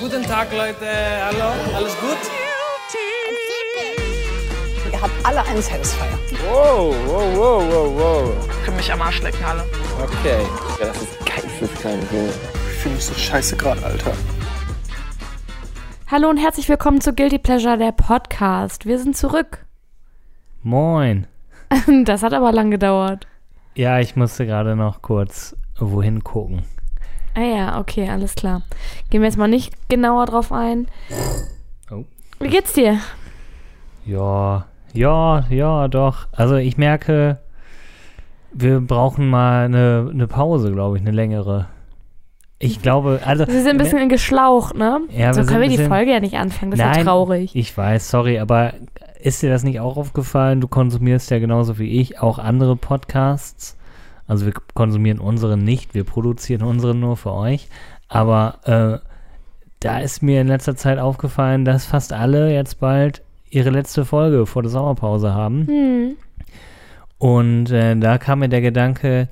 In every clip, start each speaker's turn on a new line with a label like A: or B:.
A: Guten Tag, Leute. Hallo, alles gut?
B: Ihr habt alle einen Satisfier.
C: Wow, wow, wow, wow, wow.
D: Können mich am Arsch lecken alle.
C: Okay. Ja, das ist geisteskrank.
E: Ich fühle mich so scheiße gerade, Alter.
F: Hallo und herzlich willkommen zu Guilty Pleasure, der Podcast. Wir sind zurück.
G: Moin.
F: Das hat aber lang gedauert.
G: Ja, ich musste gerade noch kurz wohin gucken.
F: Ah ja, okay, alles klar. Gehen wir jetzt mal nicht genauer drauf ein.
G: Oh.
F: Wie geht's dir?
G: Ja, ja, ja, doch. Also ich merke, wir brauchen mal eine, eine Pause, glaube ich, eine längere. Ich glaube, also.
F: Wir sind ein bisschen geschlaucht, ne?
G: Ja,
F: so
G: wir sind
F: können wir die Folge ja nicht anfangen, das ist ja
G: Nein,
F: traurig.
G: Ich weiß, sorry, aber ist dir das nicht auch aufgefallen? Du konsumierst ja genauso wie ich auch andere Podcasts. Also wir konsumieren unsere nicht, wir produzieren unsere nur für euch. Aber äh, da ist mir in letzter Zeit aufgefallen, dass fast alle jetzt bald ihre letzte Folge vor der Sommerpause haben.
F: Hm.
G: Und äh, da kam mir der Gedanke,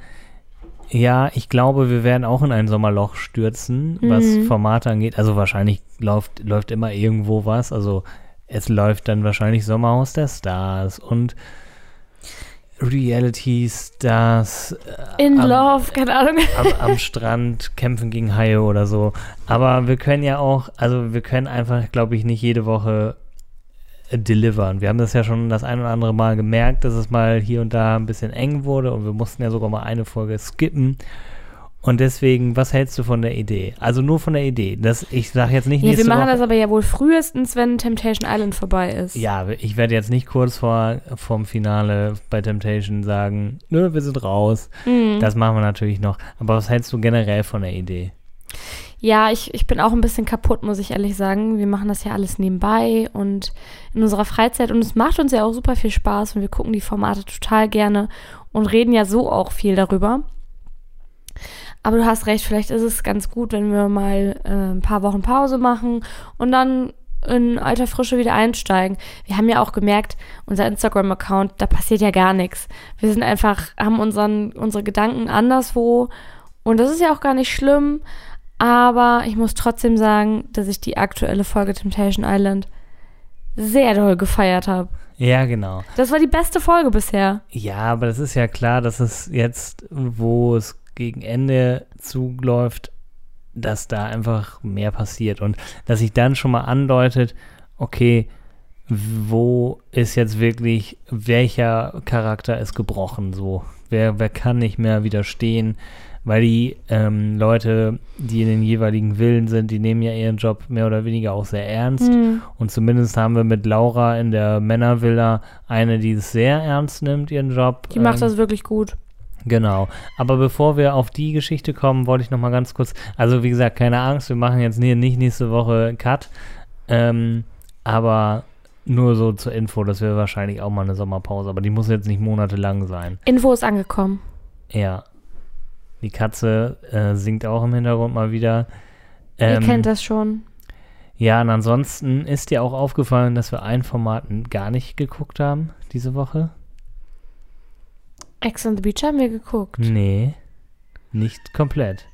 G: ja, ich glaube, wir werden auch in ein Sommerloch stürzen, was
F: Mhm.
G: Formate angeht. Also wahrscheinlich läuft, läuft immer irgendwo was. Also es läuft dann wahrscheinlich Sommerhaus der Stars und Reality Stars äh,
F: In
G: am-
F: Love, keine Ahnung.
G: am, am Strand kämpfen gegen Haie oder so. Aber wir können ja auch, also wir können einfach, glaube ich, nicht jede Woche äh, delivern. Wir haben das ja schon das ein oder andere Mal gemerkt, dass es mal hier und da ein bisschen eng wurde und wir mussten ja sogar mal eine Folge skippen. Und deswegen, was hältst du von der Idee? Also nur von der Idee. Das, ich sage jetzt nicht
F: Ja, wir
G: nächste
F: machen
G: Woche.
F: das aber ja wohl frühestens, wenn Temptation Island vorbei ist.
G: ja, ich werde jetzt nicht kurz vor vom Finale bei Temptation sagen, nö, wir sind raus.
F: Mhm.
G: Das machen wir natürlich noch. Aber was hältst du generell von der Idee?
F: Ja, ich, ich bin auch ein bisschen kaputt, muss ich ehrlich sagen. Wir machen das ja alles nebenbei und in unserer Freizeit und es macht uns ja auch super viel Spaß und wir gucken die Formate total gerne und reden ja so auch viel darüber. Aber du hast recht, vielleicht ist es ganz gut, wenn wir mal äh, ein paar Wochen Pause machen und dann in alter Frische wieder einsteigen. Wir haben ja auch gemerkt, unser Instagram-Account, da passiert ja gar nichts. Wir sind einfach, haben unseren, unsere Gedanken anderswo und das ist ja auch gar nicht schlimm. Aber ich muss trotzdem sagen, dass ich die aktuelle Folge Temptation Island sehr doll gefeiert habe.
G: Ja, genau.
F: Das war die beste Folge bisher.
G: Ja, aber das ist ja klar, dass es jetzt, wo es gegen Ende zuläuft, dass da einfach mehr passiert und dass sich dann schon mal andeutet, okay, wo ist jetzt wirklich, welcher Charakter ist gebrochen, so, wer, wer kann nicht mehr widerstehen, weil die ähm, Leute, die in den jeweiligen Villen sind, die nehmen ja ihren Job mehr oder weniger auch sehr ernst
F: Hm.
G: und zumindest haben wir mit Laura in der Männervilla eine, die es sehr ernst nimmt, ihren Job.
F: Die macht
G: Ähm,
F: das wirklich gut.
G: Genau. Aber bevor wir auf die Geschichte kommen, wollte ich noch mal ganz kurz, also wie gesagt, keine Angst, wir machen jetzt nicht nächste Woche Cut, ähm, aber nur so zur Info, dass wir wahrscheinlich auch mal eine Sommerpause, aber die muss jetzt nicht monatelang sein.
F: Info ist angekommen.
G: Ja. Die Katze äh, singt auch im Hintergrund mal wieder.
F: Ihr
G: Ähm,
F: kennt das schon.
G: Ja, und ansonsten ist dir auch aufgefallen, dass wir ein Format gar nicht geguckt haben diese Woche?
F: Ex on the Beach haben wir geguckt.
G: Nee, nicht komplett.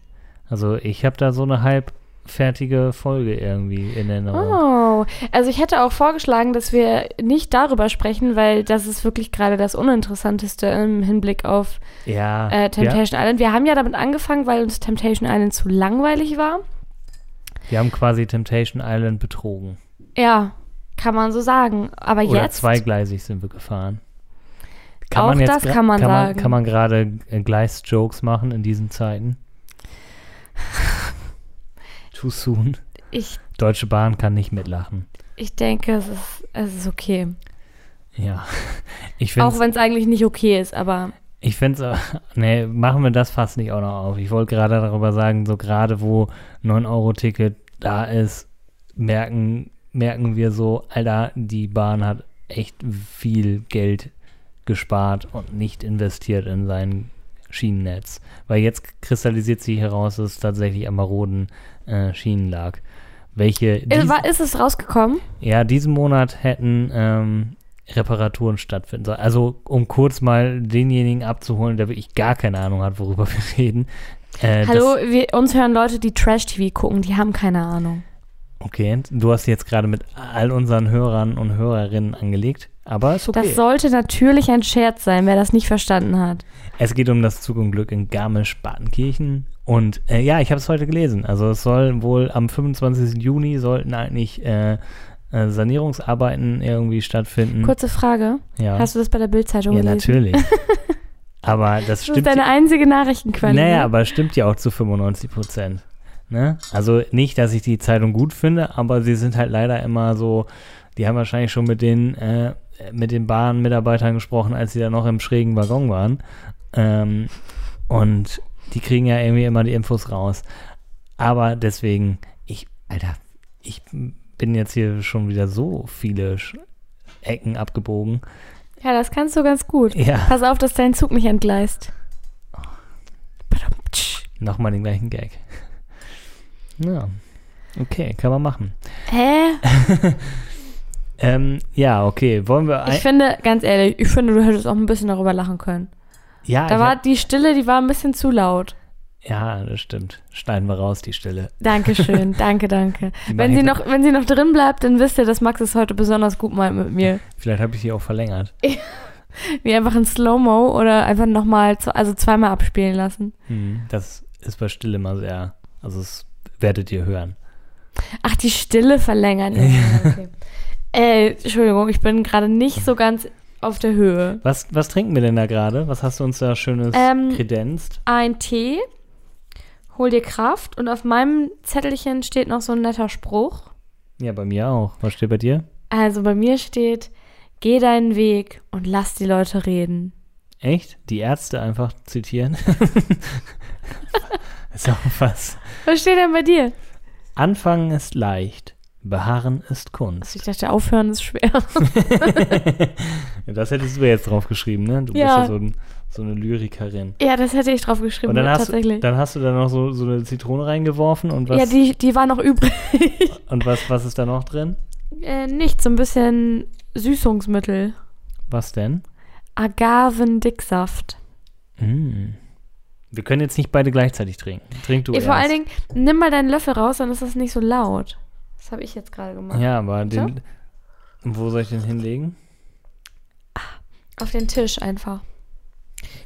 G: Also ich habe da so eine halbfertige Folge irgendwie in Erinnerung.
F: Oh, also ich hätte auch vorgeschlagen, dass wir nicht darüber sprechen, weil das ist wirklich gerade das Uninteressanteste im Hinblick auf
G: Ja,
F: äh, Temptation Island. Wir haben ja damit angefangen, weil uns Temptation Island zu langweilig war.
G: wir, wir haben quasi Temptation Island betrogen.
F: Ja, kann man so sagen. Aber
G: Oder
F: jetzt
G: zweigleisig sind wir gefahren.
F: Auch das
G: gra-
F: kann man
G: kann
F: sagen.
G: Man, kann man gerade äh, Gleis-Jokes machen in diesen Zeiten? Too soon.
F: ich,
G: Deutsche Bahn kann nicht mitlachen.
F: ich denke, es ist, es ist okay.
G: Ja. Ich
F: Auch wenn es eigentlich nicht okay ist, aber
G: Ich finde es, nee, machen wir das fast nicht auch noch auf. Ich wollte gerade darüber sagen, so gerade wo 9-Euro-Ticket da ist, merken, merken wir so, Alter, die Bahn hat echt viel Geld gespart und nicht investiert in sein Schienennetz. Weil jetzt kristallisiert sich heraus, dass es tatsächlich am maroden äh, Schienen lag. Welche
F: Äh,
G: dies-
F: war, ist es rausgekommen?
G: ja, diesen Monat hätten ähm, Reparaturen stattfinden sollen. Also, um kurz mal denjenigen abzuholen, der wirklich gar keine Ahnung hat, worüber wir reden. Äh,
F: Hallo, wir, uns hören Leute, die Trash-TV gucken, die haben keine Ahnung.
G: Okay, du hast jetzt gerade mit all unseren Hörern und Hörerinnen angelegt, aber ist okay.
F: Das sollte natürlich ein Scherz sein, wer das nicht verstanden hat.
G: Es geht um das Zug und Glück in Garmisch-Partenkirchen. Und äh, ja, ich habe es heute gelesen. Also es soll wohl am 25. Juni sollten eigentlich äh, äh, Sanierungsarbeiten irgendwie stattfinden.
F: Kurze Frage.
G: ja.
F: Hast du das bei der Bildzeitung
G: ja,
F: gelesen?
G: natürlich. aber das
F: Das ist
G: stimmt.
F: deine einzige Nachrichtenquelle.
G: naja,
F: ne?
G: aber es stimmt ja auch zu 95 Prozent. Ne? Also nicht, dass ich die Zeitung gut finde, aber sie sind halt leider immer so, die haben wahrscheinlich schon mit den, äh, mit den Bahnmitarbeitern gesprochen, als sie da noch im schrägen Waggon waren. Ähm, und die kriegen ja irgendwie immer die Infos raus. Aber deswegen, ich, Alter, ich bin jetzt hier schon wieder so viele Sch Ecken abgebogen.
F: Ja, das kannst du ganz gut.
G: Ja,
F: Pass auf, dass dein Zug nicht entgleist. Badum-tsch.
G: nochmal den gleichen Gag. Ja, okay, kann man machen.
F: Hä?
G: Ähm, ja, okay, wollen wir
F: Ich finde, ganz ehrlich, ich finde, du hättest auch ein bisschen darüber lachen können.
G: Ja,
F: Da war
G: hab,
F: die Stille, die war ein bisschen zu laut.
G: ja, das stimmt. Schneiden wir raus, die Stille.
F: Dankeschön, danke, danke. Wenn sie, noch, wenn sie noch drin bleibt, dann wisst ihr, dass Max es heute besonders gut meint mit mir.
G: Vielleicht habe ich die auch verlängert.
F: Wie einfach in Slow-Mo oder einfach nochmal, also zweimal abspielen lassen.
G: Hm, das ist bei Stille immer sehr, also das werdet ihr hören.
F: Ach, die Stille verlängern. Ja, okay. Äh, Entschuldigung, ich bin gerade nicht so ganz auf der Höhe.
G: Was, was trinken wir denn da gerade? Was hast du uns da schönes
F: Ähm,
G: kredenzt?
F: Ein Tee, hol dir Kraft und auf meinem Zettelchen steht noch so ein netter Spruch.
G: Ja, bei mir auch. Was steht bei dir?
F: Also bei mir steht, geh deinen Weg und lass die Leute reden.
G: Echt? Die Ärzte einfach zitieren? ist auch was.
F: Was steht denn bei dir?
G: Anfangen ist leicht, beharren ist Kunst.
F: Ich dachte, aufhören ist schwer.
G: Ja, das hättest du jetzt drauf geschrieben, ne? Du bist
F: Ja.
G: ja so, ein, so eine Lyrikerin.
F: ja, das hätte ich drauf geschrieben,
G: Und dann hast,
F: tatsächlich.
G: dann hast du da noch so, so eine Zitrone reingeworfen und was,
F: ja, die, die war noch übrig.
G: und was, was ist da noch drin?
F: äh, nicht, so ein bisschen Süßungsmittel.
G: Was denn?
F: Agavendicksaft.
G: Mm. Wir können jetzt nicht beide gleichzeitig trinken. Trink du erst.
F: vor allen Dingen, nimm mal deinen Löffel raus, dann ist das nicht so laut. Das habe ich jetzt gerade gemacht.
G: Ja, aber den. Wo soll ich den hinlegen?
F: Auf den Tisch einfach.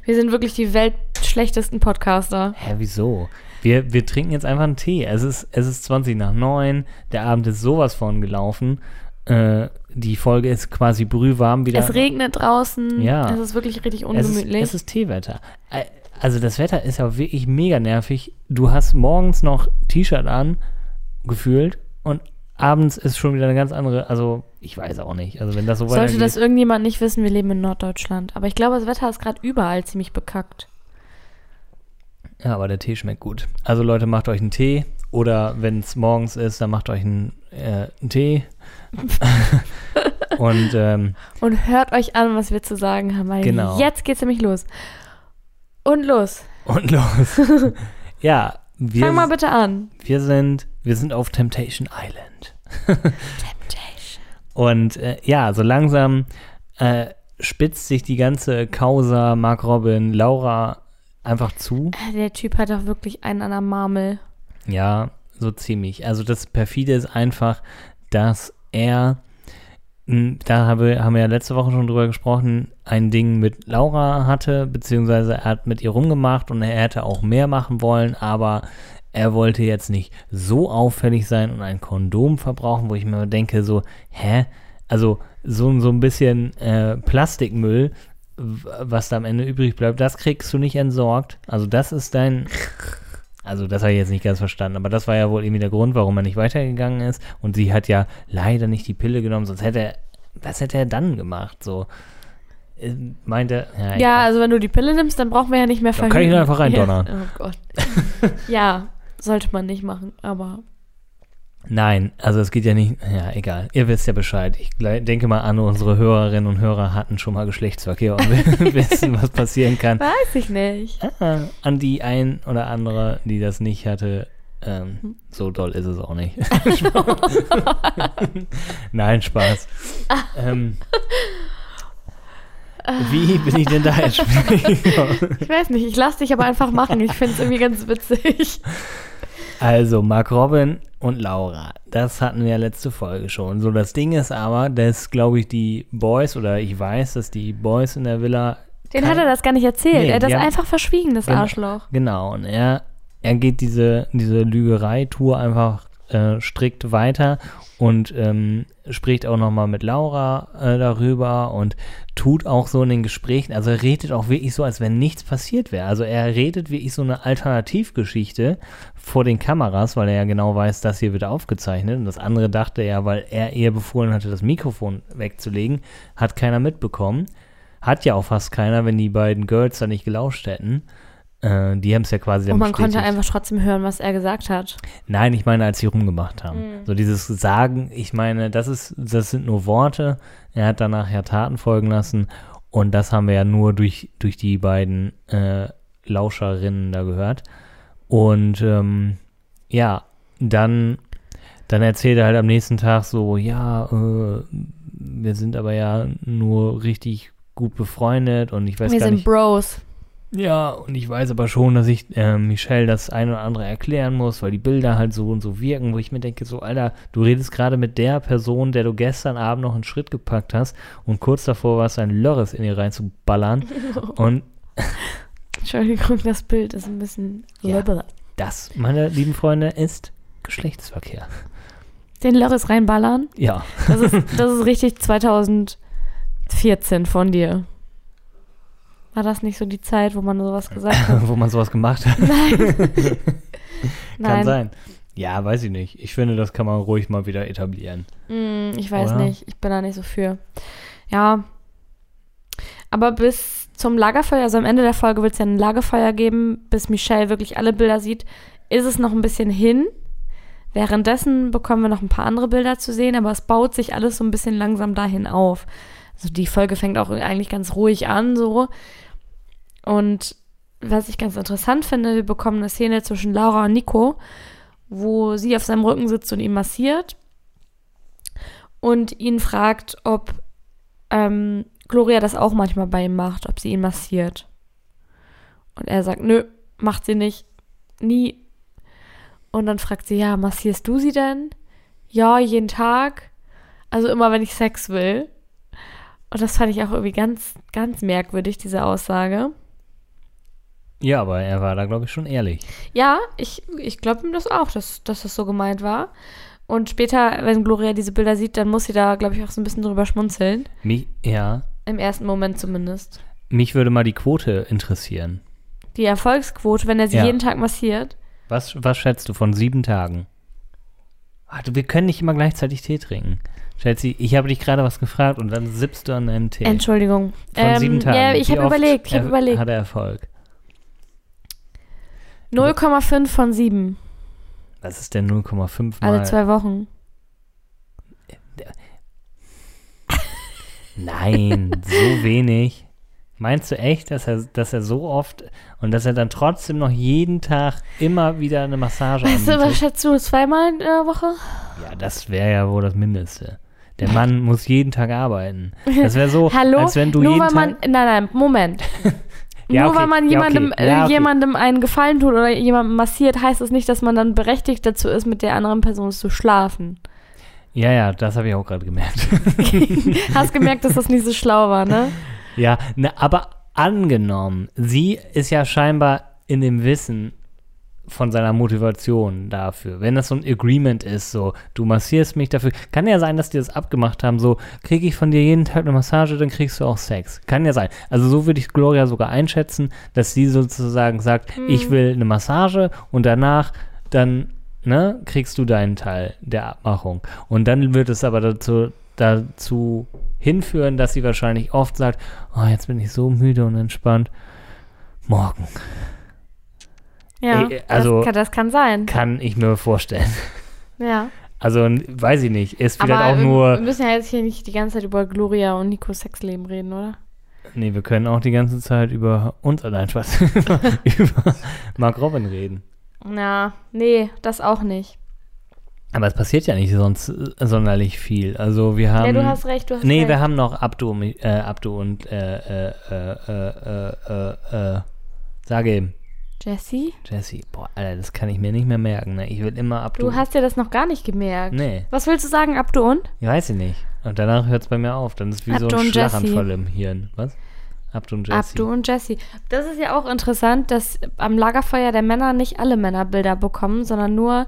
F: Wir sind wirklich die weltschlechtesten Podcaster.
G: Hä, wieso? Wir, wir trinken jetzt einfach einen Tee. Es ist, es ist 20 nach 9. Der Abend ist sowas von gelaufen. Äh, die Folge ist quasi brühwarm wieder.
F: Es regnet draußen.
G: Ja.
F: Es ist wirklich richtig
G: Es ist,
F: ungemütlich.
G: es ist Teewetter. Äh, Also das Wetter ist ja wirklich mega nervig. Du hast morgens noch T-Shirt an, gefühlt, und abends ist schon wieder eine ganz andere, also ich weiß auch nicht. Also wenn das so
F: Sollte das irgendjemand nicht wissen, wir leben in Norddeutschland. Aber ich glaube, das Wetter ist gerade überall ziemlich bekackt.
G: Ja, aber der Tee schmeckt gut. Also Leute, macht euch einen Tee oder wenn es morgens ist, dann macht euch einen, äh, einen Tee. und ähm,
F: Und hört euch an, was wir zu sagen haben, weil
G: Genau.
F: jetzt geht's nämlich los. Und los.
G: und los. ja, wir,
F: Fang mal bitte an.
G: wir sind wir sind auf Temptation Island. Und äh, ja, so langsam äh, spitzt sich die ganze Causa Mark Robin Laura einfach zu.
F: Äh, Der Typ hat doch wirklich einen an der Marmel.
G: Ja, so ziemlich. Also das perfide ist einfach, dass er, da habe, haben wir ja letzte Woche schon drüber gesprochen, ein Ding mit Laura hatte, beziehungsweise er hat mit ihr rumgemacht und er hätte auch mehr machen wollen, aber er wollte jetzt nicht so auffällig sein und ein Kondom verbrauchen, wo ich mir denke so, hä? Also so, so ein bisschen äh, Plastikmüll, was da am Ende übrig bleibt, das kriegst du nicht entsorgt. Also das ist dein, also das habe ich jetzt nicht ganz verstanden, aber das war ja wohl irgendwie der Grund, warum er nicht weitergegangen ist. Und sie hat ja leider nicht die Pille genommen, sonst hätte er, was hätte er dann gemacht? So, äh, meinte, ja,
F: Ja, also wenn du die Pille nimmst, dann brauchen wir ja nicht mehr
G: Dann kann ich ihn einfach reindonnern.
F: Ja. Oh Gott. ja, sollte man nicht machen, aber
G: Nein, also es geht ja nicht, ja, egal. Ihr wisst ja Bescheid. Ich denke mal an, unsere Hörerinnen und Hörer hatten schon mal Geschlechtsverkehr und wissen, was passieren kann.
F: weiß ich nicht.
G: Ah, an die ein oder andere, die das nicht hatte, ähm, so doll ist es auch nicht. Nein, Spaß. ähm, wie bin ich denn da jetzt?
F: Ich weiß nicht, ich lasse dich aber einfach machen. Ich finde es irgendwie ganz witzig.
G: Also, Mark Robin und Laura, das hatten wir ja letzte Folge schon. So, das Ding ist aber, dass, glaube ich, die Boys, oder ich weiß, dass die Boys in der Villa.
F: Den hat er das gar nicht erzählt.
G: Nee,
F: er hat das einfach verschwiegen, das Arschloch.
G: Genau, und er, er geht diese, diese Lügerei-Tour einfach äh, strikt weiter und ähm, spricht auch nochmal mit Laura äh, darüber und tut auch so in den Gesprächen, also er redet auch wirklich so, als wenn nichts passiert wäre. Also er redet wirklich so eine Alternativgeschichte vor den Kameras, weil er ja genau weiß, das hier wird aufgezeichnet und das andere dachte er, weil er ihr befohlen hatte, das Mikrofon wegzulegen, hat keiner mitbekommen. Hat ja auch fast keiner, wenn die beiden Girls da nicht gelauscht hätten. Äh, die haben es ja quasi
F: Und man konnte
G: bestätigt.
F: einfach trotzdem hören, was er gesagt hat.
G: Nein, ich meine, als sie rumgemacht haben.
F: Mhm.
G: So dieses Sagen, ich meine, das ist, das sind nur Worte. Er hat danach ja Taten folgen lassen. Und das haben wir ja nur durch, durch die beiden äh, Lauscherinnen da gehört. Und ähm, ja, dann, dann erzählt er halt am nächsten Tag so, ja, äh, wir sind aber ja nur richtig gut befreundet und ich weiß
F: Wir
G: gar
F: sind
G: nicht.
F: Bros.
G: Ja, und ich weiß aber schon, dass ich äh, Michelle das ein oder andere erklären muss, weil die Bilder halt so und so wirken, wo ich mir denke, so, Alter, du redest gerade mit der Person, der du gestern Abend noch einen Schritt gepackt hast und kurz davor warst, ein Lörres in ihr reinzuballern. und
F: Entschuldigung, das Bild ist ein bisschen
G: Ja. das, meine lieben Freunde, ist Geschlechtsverkehr.
F: Den Lörres reinballern,
G: Ja.
F: das ist, das ist richtig 2014 von dir. War das nicht so die Zeit, wo man sowas gesagt hat?
G: wo man sowas gemacht hat.
F: Nein.
G: Kann
F: Nein.
G: sein. Ja, weiß ich nicht. Ich finde, das kann man ruhig mal wieder etablieren.
F: Hm, ich weiß
G: Oder?
F: nicht. Ich bin da nicht so für. Ja. Aber bis zum Lagerfeuer, also am Ende der Folge wird es ja ein Lagerfeuer geben, bis Michelle wirklich alle Bilder sieht, ist es noch ein bisschen hin. Währenddessen bekommen wir noch ein paar andere Bilder zu sehen, aber es baut sich alles so ein bisschen langsam dahin auf. Also die Folge fängt auch eigentlich ganz ruhig an, so. Und was ich ganz interessant finde, wir bekommen eine Szene zwischen Laura und Nico, wo sie auf seinem Rücken sitzt und ihn massiert und ihn fragt, ob ähm, Gloria das auch manchmal bei ihm macht, ob sie ihn massiert. Und er sagt, nö, macht sie nicht, nie. Und dann fragt sie, ja, massierst du sie denn? Ja, jeden Tag. Also immer, wenn ich Sex will. Und das fand ich auch irgendwie ganz, ganz merkwürdig, diese Aussage.
G: Ja, aber er war da, glaube ich, schon ehrlich.
F: Ja, ich, ich glaube ihm das auch, dass, dass das so gemeint war. Und später, wenn Gloria diese Bilder sieht, dann muss sie da, glaube ich, auch so ein bisschen drüber schmunzeln.
G: Mich, ja,
F: Im ersten Moment zumindest.
G: mich würde mal die Quote interessieren.
F: Die Erfolgsquote, wenn er sie
G: Ja.
F: jeden Tag massiert.
G: Was, was schätzt du von sieben Tagen? Warte, wir können nicht immer gleichzeitig Tee trinken. Chelsea, ich habe dich gerade was gefragt und dann sippst du an deinem Tee.
F: Entschuldigung.
G: Von sieben Tagen.
F: Ja, ich habe überlegt, ich habe
G: er-
F: überlegt.
G: Hat er Erfolg?
F: 0,5 von 7.
G: Was ist denn 0,5 mal?
F: Alle zwei Wochen.
G: Nein, so wenig. Meinst du echt, dass er, dass er so oft und dass er dann trotzdem noch jeden Tag immer wieder eine Massage
F: Weißt du, was schätzt du? Zweimal in der Woche?
G: Ja, das wäre ja wohl das Mindeste. Der Mann muss jeden Tag arbeiten. Das wäre so,
F: Hallo?
G: als wenn du
F: Nur
G: jeden
F: weil man.
G: Tag...
F: Nein, nein, Moment.
G: Ja,
F: Nur
G: okay,
F: weil man
G: ja, okay,
F: jemandem,
G: ja,
F: äh,
G: okay.
F: jemandem einen Gefallen tut oder jemandem massiert, heißt es nicht, dass man dann berechtigt dazu ist, mit der anderen Person zu schlafen.
G: Ja, ja, das habe ich auch gerade gemerkt.
F: Hast gemerkt, dass das nicht so schlau war, ne?
G: Ja, ne, aber angenommen, sie ist ja scheinbar in dem Wissen von seiner Motivation dafür. Wenn das so ein Agreement ist, so, du massierst mich dafür, kann ja sein, dass die das abgemacht haben, so, kriege ich von dir jeden Tag eine Massage, dann kriegst du auch Sex. Kann ja sein. Also so würde ich Gloria sogar einschätzen, dass sie sozusagen sagt, ich will eine Massage und danach dann, ne, kriegst du deinen Teil der Abmachung. Und dann wird es aber dazu, dazu hinführen, dass sie wahrscheinlich oft sagt, oh, jetzt bin ich so müde und entspannt. Morgen
F: Ja,
G: Ey, also-
F: das, kann, das kann sein.
G: kann ich mir vorstellen.
F: Ja.
G: Also, weiß ich nicht. Ist
F: Aber
G: vielleicht auch
F: wir-
G: nur.
F: wir müssen ja jetzt hier nicht die ganze Zeit über Gloria und Nikos Sexleben reden, oder?
G: Nee, wir können auch die ganze Zeit über uns, nein, Spaß, über, Mark Robin reden.
F: Na, nee, das auch nicht.
G: Aber es passiert ja nicht sonst äh, sonderlich viel. Also, wir haben.
F: ja, du hast recht, du hast
G: Nee,
F: recht.
G: wir haben noch Abdu, äh, Abdu und, äh, äh, äh, äh, äh, äh, äh, sage eben,
F: Jessie?
G: Jessie. Boah, Alter, das kann ich mir nicht mehr merken. Ne? Ich will immer Abdu.
F: Du hast dir das noch gar nicht gemerkt.
G: Nee,
F: Was willst du sagen, Abdu und?
G: ich weiß ich nicht. Und danach hört es bei mir auf. Dann ist wie
F: Abdu
G: so ein
F: und Jessie.
G: Schlaganfall im Hirn. Was? Abdu und Jessie.
F: Abdu und Jessie. Das ist ja auch interessant, dass am Lagerfeuer der Männer nicht alle Männerbilder bekommen, sondern nur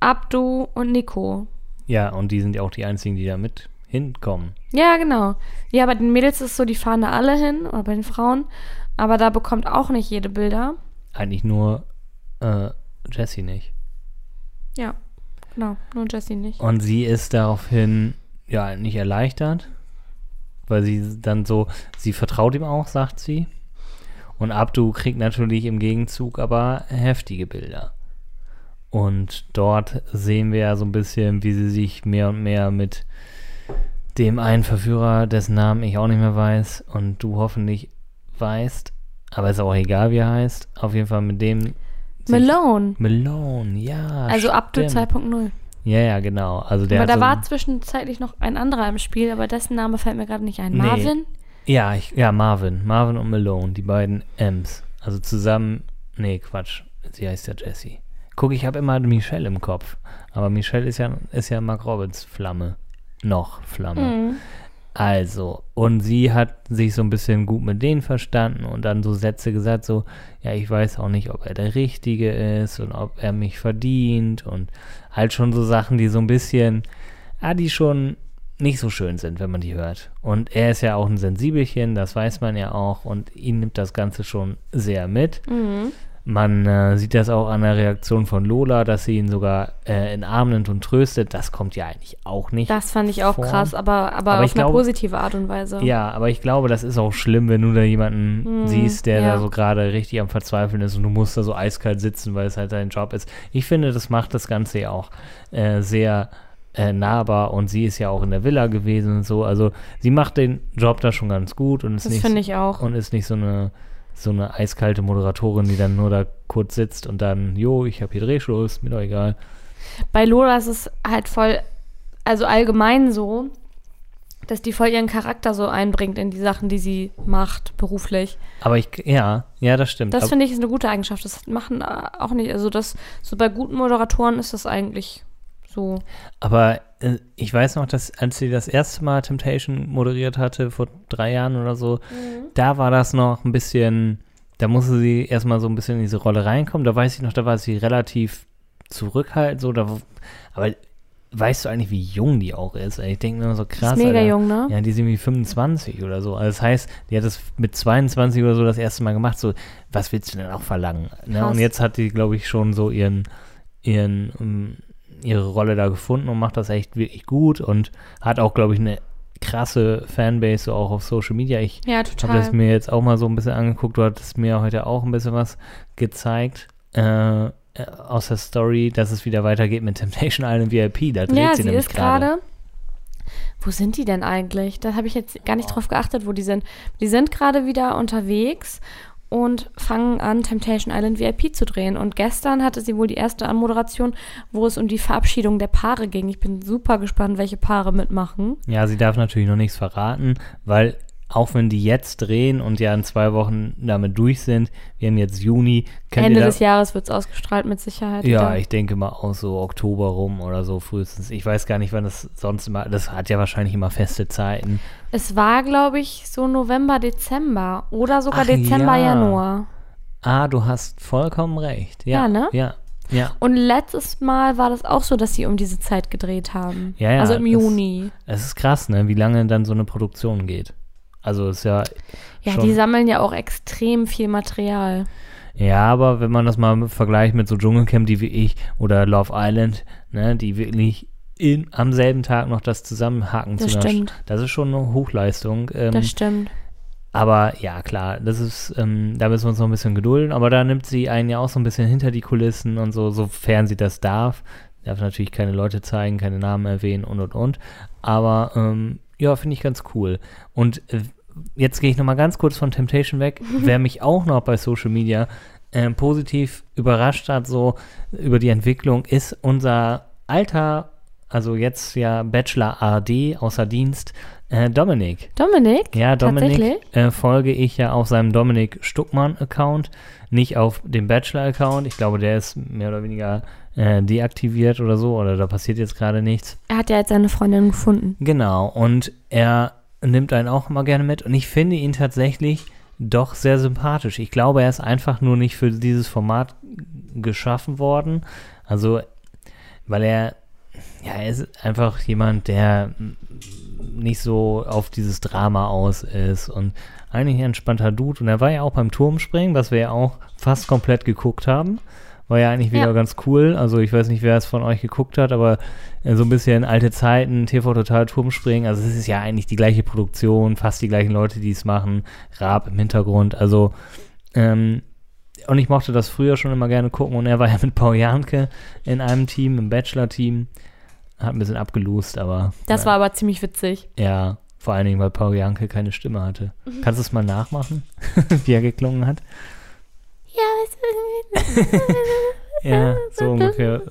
F: Abdu und Nico.
G: Ja, und die sind ja auch die einzigen, die da mit hinkommen.
F: Ja, genau. Ja, bei den Mädels ist so, die fahren da alle hin, oder bei den Frauen. Aber da bekommt auch nicht jede Bilder.
G: Eigentlich nur äh, Jessie nicht.
F: Ja, genau. Nur Jessie nicht.
G: Und sie ist daraufhin ja nicht erleichtert, weil sie dann so, sie vertraut ihm auch, sagt sie. Und Abdu kriegt natürlich im Gegenzug aber heftige Bilder. Und dort sehen wir ja so ein bisschen, wie sie sich mehr und mehr mit dem einen Verführer, dessen Namen ich auch nicht mehr weiß und du hoffentlich weißt, aber ist auch egal, wie er heißt. Auf jeden Fall mit dem.
F: Malone.
G: Malone, ja.
F: Also Abdu
G: stimmt.
F: 2.0.
G: Ja, ja, genau. Also der
F: Aber da
G: so
F: war zwischenzeitlich noch ein anderer im Spiel, aber dessen Name fällt mir gerade nicht ein.
G: Nee.
F: Marvin?
G: Ja, ich, ja, Marvin. Marvin und Malone, die beiden M's. Also zusammen. Nee, Quatsch. Sie heißt ja Jessie. Guck, ich habe immer Michelle im Kopf. Aber Michelle ist ja, ist ja Mark Robbins Flamme. Noch Flamme.
F: Mhm.
G: Also, und sie hat sich so ein bisschen gut mit denen verstanden und dann so Sätze gesagt, so, ja, ich weiß auch nicht, ob er der Richtige ist und ob er mich verdient und halt schon so Sachen, die so ein bisschen, ah, die schon nicht so schön sind, wenn man die hört. Und er ist ja auch ein Sensibelchen, das weiß man ja auch und ihn nimmt das Ganze schon sehr mit.
F: Mhm.
G: Man äh, sieht das auch an der Reaktion von Lola, dass sie ihn sogar äh, in Arm nimmt und tröstet. Das kommt ja eigentlich auch nicht.
F: Das fand ich auch
G: vor.
F: krass, aber, aber,
G: Aber
F: auf eine
G: glaube-
F: positive Art und Weise.
G: Ja, aber ich glaube, das ist auch schlimm, wenn du da jemanden
F: Mhm,
G: siehst, der
F: ja.
G: da so gerade richtig am Verzweifeln ist und du musst da so eiskalt sitzen, weil es halt dein Job ist. Ich finde, das macht das Ganze ja auch äh, sehr äh, nahbar und sie ist ja auch in der Villa gewesen und so. Also sie macht den Job da schon ganz gut und ist
F: Das
G: nicht
F: finde ich auch.
G: und ist nicht so eine so eine eiskalte Moderatorin, die dann nur da kurz sitzt und dann, jo, ich habe hier Drehschluss, mir doch egal.
F: Bei Lola ist es halt voll, also allgemein so, dass die voll ihren Charakter so einbringt in die Sachen, die sie macht, beruflich.
G: Aber ich, ja, ja, das stimmt.
F: Das finde ich ist eine gute Eigenschaft. Das machen äh, auch nicht, also das, so bei guten Moderatoren ist das eigentlich so.
G: Aber äh, ich weiß noch, dass als sie das erste Mal Temptation moderiert hatte, vor drei Jahren oder so, da war das noch ein bisschen, da musste sie erstmal so ein bisschen in diese Rolle reinkommen. Da weiß ich noch, da war sie relativ zurückhaltend, so, da, aber weißt du eigentlich, wie jung die auch ist? Ich denke mir immer so krass.
F: ist mega
G: Alter.
F: jung, ne?
G: Ja, die ist irgendwie 25 oder so. Also das heißt, die hat das mit 22 oder so das erste Mal gemacht. So, was willst du denn auch verlangen? Ne? Und jetzt hat die, glaube ich, schon so ihren, ihren, ähm, ihre Rolle da gefunden und macht das echt wirklich gut und hat auch, glaube ich, eine krasse Fanbase, so auch auf Social Media. Ich
F: Ja,
G: habe das mir jetzt auch mal so ein bisschen angeguckt. Du hattest mir heute auch ein bisschen was gezeigt. Äh, aus der Story, dass es wieder weitergeht mit Temptation Island VIP. Da dreht
F: ja,
G: sie
F: sie
G: nämlich
F: ist gerade. Wo sind die denn eigentlich? Da habe ich jetzt gar nicht drauf geachtet, wo die sind. Die sind gerade wieder unterwegs und fangen an, Temptation Island VIP zu drehen. Und gestern hatte sie wohl die erste Anmoderation, wo es um die Verabschiedung der Paare ging. Ich bin super gespannt, welche Paare mitmachen.
G: Ja, sie darf natürlich noch nichts verraten, weil auch wenn die jetzt drehen und ja in zwei Wochen damit durch sind, wir haben jetzt Juni,
F: Ende des Jahres wird es ausgestrahlt mit Sicherheit.
G: Ja,
F: wieder.
G: ich denke mal auch so Oktober rum oder so frühestens. Ich weiß gar nicht, wann das sonst immer, das hat ja wahrscheinlich immer feste Zeiten.
F: Es war, glaube ich, so November, Dezember oder sogar
G: Ach,
F: Dezember,
G: ja.
F: Januar.
G: Ah, du hast vollkommen recht. Ja,
F: Ja, ne?
G: Ja, ja.
F: Und letztes Mal war das auch so, dass sie um diese Zeit gedreht haben.
G: Ja, ja,
F: also im Juni.
G: Es ist krass, ne, wie lange dann so eine Produktion geht. Also ist ja
F: Ja, die sammeln ja auch extrem viel Material.
G: Ja, aber wenn man das mal vergleicht mit so Dschungelcamp, die wie ich oder Love Island, ne, die wirklich in, am selben Tag noch das zusammenhaken
F: Das
G: zu
F: stimmt.
G: Das ist schon eine Hochleistung. Ähm,
F: Das stimmt.
G: aber ja, klar, das ist, ähm, da müssen wir uns noch ein bisschen gedulden, aber da nimmt sie einen ja auch so ein bisschen hinter die Kulissen und so, sofern sie das darf. Darf natürlich keine Leute zeigen, keine Namen erwähnen und und und. Aber ähm, ja, finde ich ganz cool. Und äh, jetzt gehe ich nochmal ganz kurz von Temptation weg. Wer mich auch noch bei Social Media äh, positiv überrascht hat, so über die Entwicklung, ist unser alter also jetzt ja Bachelor AD außer Dienst, äh, Dominik.
F: Dominik?
G: Ja, Dominik äh, folge ich ja auf seinem Dominik Stuckmann-Account, nicht auf dem Bachelor-Account. Ich glaube, der ist mehr oder weniger äh, deaktiviert oder so, oder da passiert jetzt gerade nichts.
F: Er hat ja jetzt seine Freundin gefunden.
G: Genau, und er nimmt einen auch immer gerne mit und ich finde ihn tatsächlich doch sehr sympathisch. Ich glaube, er ist einfach nur nicht für dieses Format geschaffen worden. Also, weil er, ja, er ist einfach jemand, der nicht so auf dieses Drama aus ist und eigentlich ein entspannter Dude. Und er war ja auch beim Turmspringen, was wir ja auch fast komplett geguckt haben. War ja eigentlich wieder
F: Ja.
G: ganz cool. Also ich weiß nicht, wer es von euch geguckt hat, aber äh, so ein bisschen alte Zeiten, TV Total Turmspringen. Also es ist ja eigentlich die gleiche Produktion, fast die gleichen Leute, die es machen. Raab im Hintergrund. Also ähm, und ich mochte das früher schon immer gerne gucken. Und er war ja mit Paul Janke in einem Team, im Bachelor-Team. Hat ein bisschen abgelost, aber
F: Das
G: ja.
F: war aber ziemlich witzig.
G: Ja, vor allen Dingen, weil Paul Janke keine Stimme hatte. Kannst du es mal nachmachen, wie er geklungen hat?
F: Ja,
G: Ja, so ungefähr,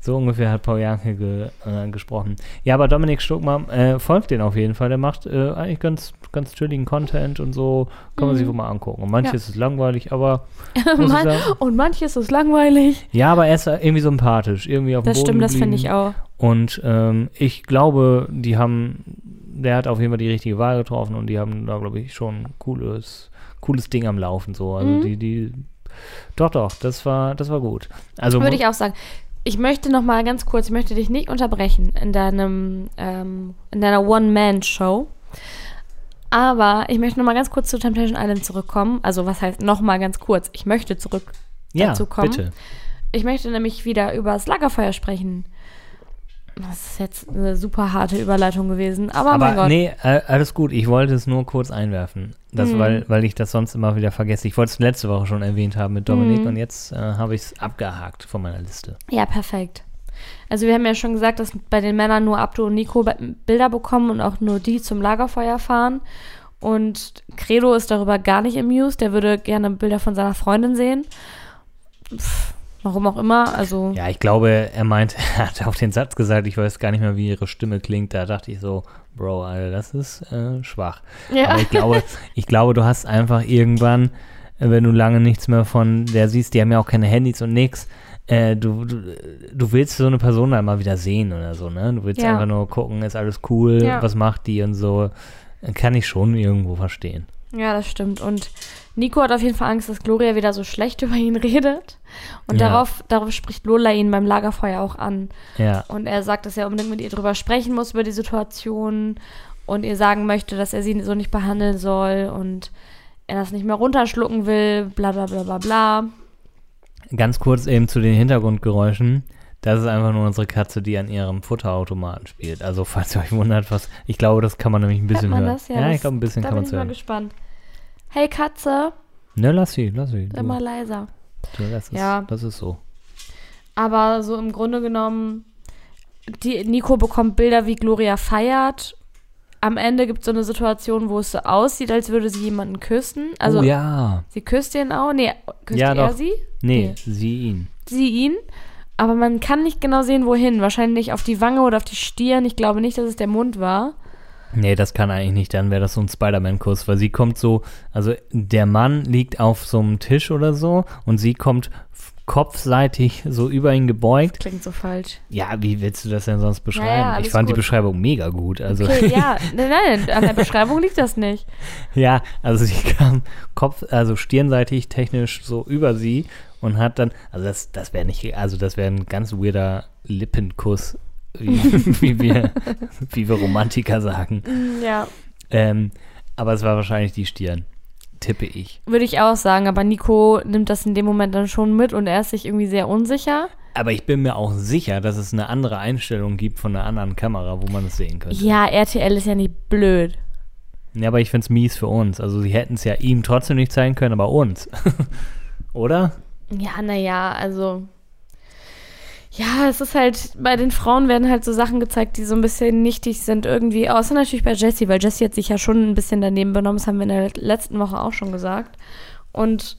G: so ungefähr hat Paul Janke ge, äh, gesprochen. Ja, aber Dominik Stuckmann äh, folgt den auf jeden Fall. Der macht äh, eigentlich ganz, ganz chilligen Content und so. Kann man sich wohl mal angucken. Und manches
F: Ja.
G: ist langweilig, aber
F: Man, und manches ist langweilig.
G: ja, aber er ist irgendwie sympathisch. Irgendwie auf dem
F: Das
G: Boden
F: stimmt, das finde ich auch.
G: Und ähm, ich glaube, die haben, der hat auf jeden Fall die richtige Wahl getroffen und die haben da, glaube ich, schon ein cooles, cooles Ding am Laufen. So. Also
F: Mhm.
G: die, die, doch, doch, das war, das war gut. Also
F: Würde ich auch sagen. Ich möchte noch mal ganz kurz, ich möchte dich nicht unterbrechen in deinem, ähm, in deiner One-Man-Show. Aber ich möchte noch mal ganz kurz zu Temptation Island zurückkommen. Also was heißt noch mal ganz kurz? Ich möchte zurück
G: ja,
F: dazu kommen.
G: bitte.
F: Ich möchte nämlich wieder über das Lagerfeuer sprechen. Das ist jetzt eine super harte Überleitung gewesen, aber, Oh mein
G: Aber
F: Gott.
G: nee, äh, alles gut. Ich wollte es nur kurz einwerfen. Das,
F: Mhm.
G: weil, weil ich das sonst immer wieder vergesse. Ich wollte es letzte Woche schon erwähnt haben mit Dominik
F: Mhm.
G: und jetzt äh, habe ich es abgehakt von meiner Liste.
F: Ja, perfekt. Also wir haben ja schon gesagt, dass bei den Männern nur Abdo und Nico Bilder bekommen und auch nur die zum Lagerfeuer fahren. Und Credo ist darüber gar nicht amused. Der würde gerne Bilder von seiner Freundin sehen. Pff, warum auch immer. Also
G: Ja, ich glaube, er meint, er hat auch den Satz gesagt, ich weiß gar nicht mehr, wie ihre Stimme klingt. Da dachte ich so, Bro, Alter, das ist äh, schwach.
F: Ja.
G: Aber ich glaube, ich glaube, du hast einfach irgendwann, äh, wenn du lange nichts mehr von der siehst, die haben ja auch keine Handys und nix, äh, du, du, du willst so eine Person dann mal wieder sehen oder so, ne? Du willst
F: Ja.
G: einfach nur gucken, ist alles cool,
F: Ja.
G: was macht die und so. Kann ich schon irgendwo verstehen.
F: Ja, das stimmt. Und Nico hat auf jeden Fall Angst, dass Gloria wieder so schlecht über ihn redet. Und
G: Ja.
F: darauf, darauf spricht Lola ihn beim Lagerfeuer auch an.
G: Ja,
F: Und er sagt, dass er unbedingt mit ihr drüber sprechen muss, über die Situation. Und ihr sagen möchte, dass er sie so nicht behandeln soll. Und er das nicht mehr runterschlucken will. Bla bla bla bla bla.
G: ganz kurz eben zu den Hintergrundgeräuschen. Das ist einfach nur unsere Katze, die an ihrem Futterautomaten spielt. Also, falls ihr euch wundert, was. Ich glaube, das kann man nämlich ein bisschen
F: Hört man
G: hören.
F: das? Ja,
G: ja
F: das-
G: ich glaube, ein bisschen
F: Da
G: kann
F: bin
G: man
F: ich
G: es
F: mal
G: hören.
F: gespannt. Hey Katze,
G: Ne, lass sie, lass sie. Du,
F: mal leiser.
G: du, das, ist,
F: Ja.
G: das ist so.
F: Aber so im Grunde genommen, die, Nico bekommt Bilder, wie Gloria feiert. Am Ende gibt es so eine Situation, wo es so aussieht, als würde sie jemanden küssen. Also
G: oh ja.
F: sie küsst ihn auch. Nee, küsst
G: Ja,
F: er
G: doch.
F: sie?
G: Nee,
F: Nee.
G: sie ihn.
F: Sie ihn. Aber man kann nicht genau sehen, wohin. Wahrscheinlich auf die Wange oder auf die Stirn. Ich glaube nicht, dass es der Mund war.
G: Nee, das kann eigentlich nicht. Dann wäre das so ein Spider-Man-Kuss, weil sie kommt so, also der Mann liegt auf so einem Tisch oder so und sie kommt kopfseitig so über ihn gebeugt.
F: Klingt so falsch.
G: Ja, wie willst du das denn sonst beschreiben?
F: ja,
G: ich fand die
F: gut.
G: Beschreibung mega gut. Also
F: Okay, ja. Nein, nein, an der Beschreibung liegt das nicht.
G: ja, also sie kam Kopf, also stirnseitig technisch so über sie und hat dann, also das, das wäre nicht, also das wäre ein ganz weirder Lippenkuss, wie, wie wir, wie wir Romantiker sagen.
F: Ja.
G: Ähm, aber es war wahrscheinlich die Stirn, tippe ich.
F: Würde ich auch sagen, aber Nico nimmt das in dem Moment dann schon mit und er ist sich irgendwie sehr unsicher.
G: Aber ich bin mir auch sicher, dass es eine andere Einstellung gibt von einer anderen Kamera, wo man es sehen könnte.
F: Ja, RTL ist ja nicht blöd.
G: Ja, aber ich finde es mies für uns. Also sie hätten es ja ihm trotzdem nicht zeigen können, aber uns. Oder?
F: Ja, naja, also. Ja, es ist halt, bei den Frauen werden halt so Sachen gezeigt, die so ein bisschen nichtig sind irgendwie. Außer natürlich bei Jessie, weil Jessie hat sich ja schon ein bisschen daneben benommen. Das haben wir in der letzten Woche auch schon gesagt. Und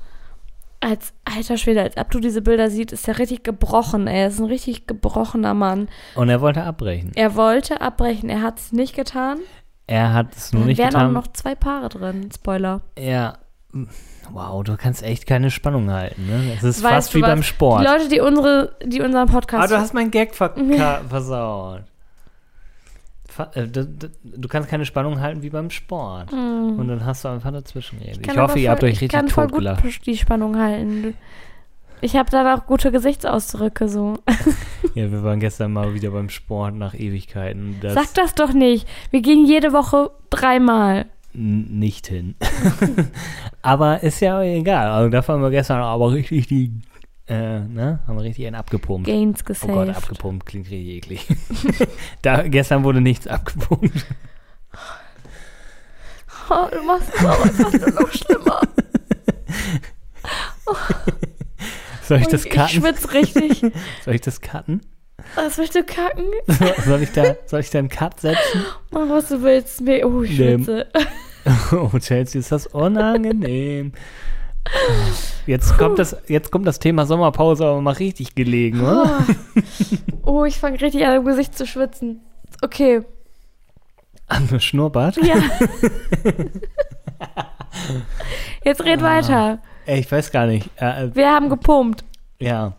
F: Als alter Schwede, als Abdu diese Bilder sieht, ist er richtig gebrochen. Er ist ein richtig gebrochener Mann.
G: Und er wollte abbrechen.
F: Er wollte abbrechen, er hat es nicht getan.
G: Er hat es nur
F: Da
G: nicht
F: wären auch
G: getan.
F: noch zwei Paare drin. Spoiler.
G: Ja. Wow, du kannst echt keine Spannung halten, ne? Es ist
F: Weißt
G: fast wie
F: was?
G: beim Sport.
F: Die Leute, die unsere, die unseren Podcast.
G: Ah, du hast meinen Gag ver versaut. Fa äh, Du kannst keine Spannung halten wie beim Sport. Und dann hast du einfach dazwischen. Ich
F: kann
G: hoffe,
F: aber
G: ihr habt
F: voll-
G: euch
F: ich
G: richtig
F: kann voll gut
G: totgelacht.
F: die Spannung halten. Ich habe dann auch gute Gesichtsausdrücke so.
G: Ja, wir waren gestern mal wieder beim Sport nach Ewigkeiten. Das
F: Sag das doch nicht. Wir gehen jede Woche dreimal.
G: Nicht hin. aber ist ja egal. Also dafür haben wir gestern aber richtig die, äh, ne? Haben wir richtig einen abgepumpt.
F: Gains
G: Oh
F: gesaved.
G: Gott, abgepumpt klingt richtig eklig. da, gestern wurde nichts abgepumpt.
F: Oh, du machst es aber einfach noch schlimmer.
G: Soll ich das
F: ich
G: cutten?
F: schwitze richtig.
G: Soll ich das cutten?
F: Was willst du kacken?
G: soll, ich da, soll ich da einen Cut setzen?
F: Mach, was du willst. Mir- Oh, ich schwitze.
G: Oh, Chelsea, ist das unangenehm. Jetzt kommt das, jetzt kommt das Thema Sommerpause aber mal richtig gelegen, oder?
F: Oh, ich fange richtig an, im Gesicht zu schwitzen. Okay.
G: An der Schnurrbart?
F: Ja. Jetzt red
G: Ah.
F: weiter.
G: Ey, ich weiß gar nicht. Äh, äh,
F: Wir haben gepumpt.
G: ja.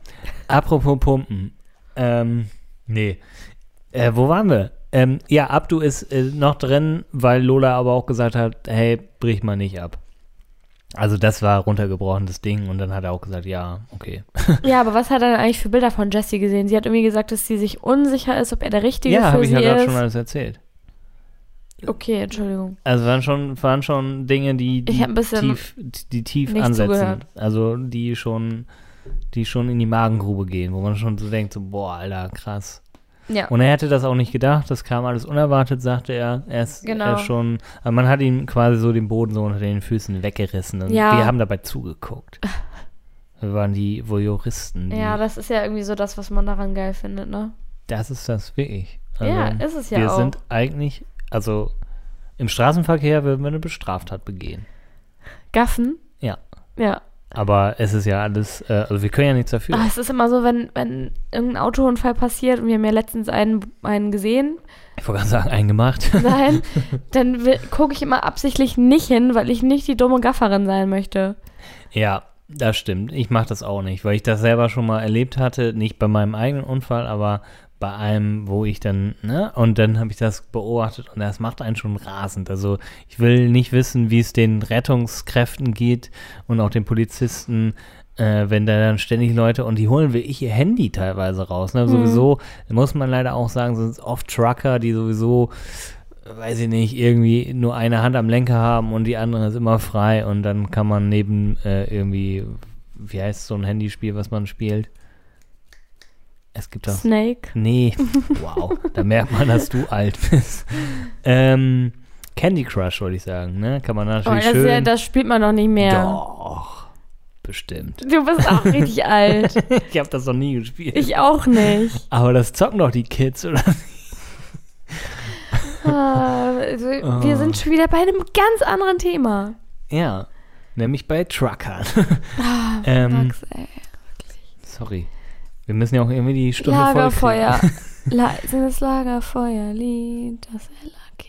G: Apropos Pumpen. Ähm, nee. Äh, wo waren wir? Ähm, ja, Abdu ist äh, noch drin, weil Lola aber auch gesagt hat, hey, brich mal nicht ab. Also das war runtergebrochen, das Ding. Und dann hat er auch gesagt, ja, okay.
F: Ja, aber was hat er denn eigentlich für Bilder von Jessie gesehen? Sie hat irgendwie gesagt, dass sie sich unsicher ist, ob er der Richtige
G: ja,
F: für
G: habe ich
F: sie
G: ja gerade
F: ist.
G: schon alles erzählt.
F: okay, Entschuldigung.
G: Also waren schon, waren schon Dinge, die, die
F: Ich hab ein bisschen
G: tief, die tief ansetzen.
F: zugehört.
G: Also die schon, die schon in die Magengrube gehen, wo man schon so denkt, so, boah, Alter, krass.
F: Ja.
G: Und er hätte das auch nicht gedacht, das kam alles unerwartet, sagte er. Er ist,
F: Genau.
G: er ist schon, aber man hat ihm quasi so den Boden so unter den Füßen weggerissen und
F: Ja.
G: wir haben dabei zugeguckt. Wir waren die Voyeuristen. Die,
F: ja, das ist ja irgendwie so das, was man daran geil findet, ne?
G: das ist das wirklich.
F: Ja, ist es ja
G: wir
F: auch.
G: sind eigentlich, also im Straßenverkehr würden wir eine Bestraftat begehen.
F: Gaffen?
G: Ja.
F: Ja.
G: Aber es ist ja alles, äh, also wir können ja nichts dafür.
F: Ah, es ist immer so, wenn, wenn irgendein Autounfall passiert und wir haben ja letztens einen, einen gesehen,
G: Ich wollte gerade sagen, eingemacht.
F: nein, dann gucke ich immer absichtlich nicht hin, weil ich nicht die dumme Gafferin sein möchte.
G: ja, das stimmt. Ich mache das auch nicht, weil ich das selber schon mal erlebt hatte. Nicht bei meinem eigenen Unfall, aber bei einem, wo ich dann, ne, und dann habe ich das beobachtet und das macht einen schon rasend. Also ich will nicht wissen, wie es den Rettungskräften geht und auch den Polizisten, äh, wenn da dann ständig Leute und die holen wirklich ihr Handy teilweise raus. Ne? Sowieso muss man leider auch sagen, sind es oft Trucker, die sowieso, weiß ich nicht, irgendwie nur eine Hand am Lenker haben und die andere ist immer frei und dann kann man neben äh, irgendwie, wie heißt so ein Handyspiel, was man spielt? Es gibt doch.
F: Snake.
G: Nee, wow, da merkt man, dass du alt bist. Ähm, Candy Crush wollte ich sagen, ne? Kann man
F: Oh,
G: natürlich
F: das, ist
G: schön.
F: ja, das spielt man noch nicht mehr.
G: Doch, bestimmt.
F: Du bist auch richtig alt.
G: Ich habe das noch nie gespielt.
F: Ich auch nicht.
G: Aber das zocken doch die Kids, oder?
F: Ah, also, Wir
G: Oh.
F: sind schon wieder bei einem ganz anderen Thema.
G: Ja, nämlich bei Truckern. ähm,
F: Max, ey.
G: sorry. Wir müssen ja auch irgendwie die Stunde
F: Lagerfeuer. La sind das Lagerfeuerlied, das LAG.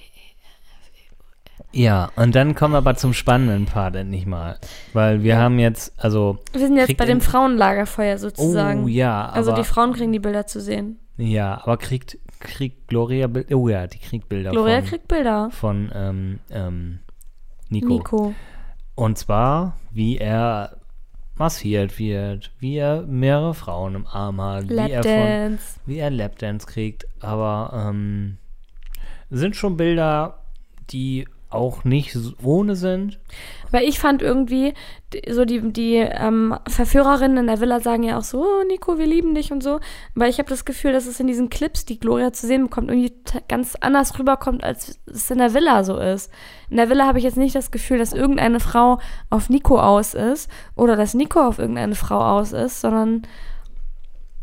G: Ja, und dann kommen wir aber zum spannenden Part endlich mal. Weil wir haben jetzt, also,
F: Wir sind jetzt bei dem Frauenlagerfeuer sozusagen.
G: oh ja,
F: also
G: aber,
F: die Frauen kriegen die Bilder zu sehen.
G: ja, aber kriegt, kriegt Gloria Bilder, oh ja, die kriegt Bilder
F: Gloria
G: von,
F: kriegt Bilder.
G: von ähm, ähm, Nico.
F: Nico.
G: Und zwar, wie er massiert wird, wie er mehrere Frauen im Arm hat, wie er, von,
F: Lapdance.
G: wie er Lapdance kriegt. Aber ähm, sind schon Bilder, die auch nicht ohne sind.
F: Weil ich fand irgendwie, so die, die ähm, Verführerinnen in der Villa sagen ja auch so, oh, Nico, wir lieben dich und so. Weil ich habe das Gefühl, dass es in diesen Clips, die Gloria zu sehen bekommt, irgendwie ganz anders rüberkommt, als es in der Villa so ist. In der Villa habe ich jetzt nicht das Gefühl, dass irgendeine Frau auf Nico aus ist oder dass Nico auf irgendeine Frau aus ist, sondern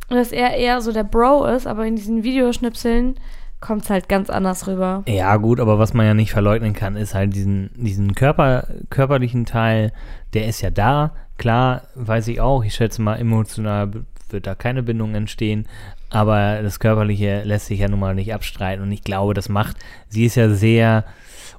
F: dass er eher so der Bro ist, aber in diesen Videoschnipseln kommt es halt ganz anders rüber.
G: Ja, gut, aber was man ja nicht verleugnen kann, ist halt diesen, diesen Körper, körperlichen Teil, der ist ja da. Klar, weiß ich auch, ich schätze mal, emotional wird da keine Bindung entstehen, aber das Körperliche lässt sich ja nun mal nicht abstreiten und ich glaube, das macht, sie ist ja sehr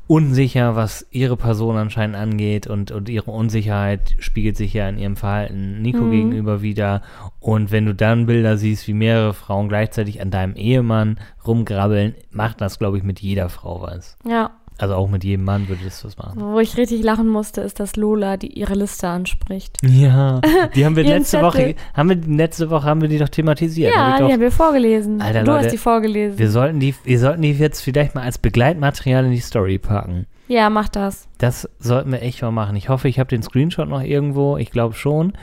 G: unsicher, was ihre Person anscheinend angeht und, und ihre Unsicherheit spiegelt sich ja in ihrem Verhalten Nico
F: Mhm.
G: gegenüber wieder. Und wenn du dann Bilder siehst, wie mehrere Frauen gleichzeitig an deinem Ehemann rumgrabbeln, macht das, glaube ich, mit jeder Frau was.
F: Ja,
G: Also auch mit jedem Mann würde das was machen.
F: wo ich richtig lachen musste, ist, dass Lola die ihre Liste anspricht.
G: Ja, die haben wir letzte Woche,
F: Zettel.
G: haben wir letzte Woche haben wir die doch thematisiert.
F: Ja,
G: Hab ich
F: die
G: doch,
F: haben wir vorgelesen.
G: Alter,
F: du
G: Leute,
F: hast die vorgelesen.
G: wir sollten die, wir sollten die jetzt vielleicht mal als Begleitmaterial in die Story packen.
F: ja, mach das.
G: Das sollten wir echt mal machen. Ich hoffe, ich habe den Screenshot noch irgendwo. Ich glaube schon.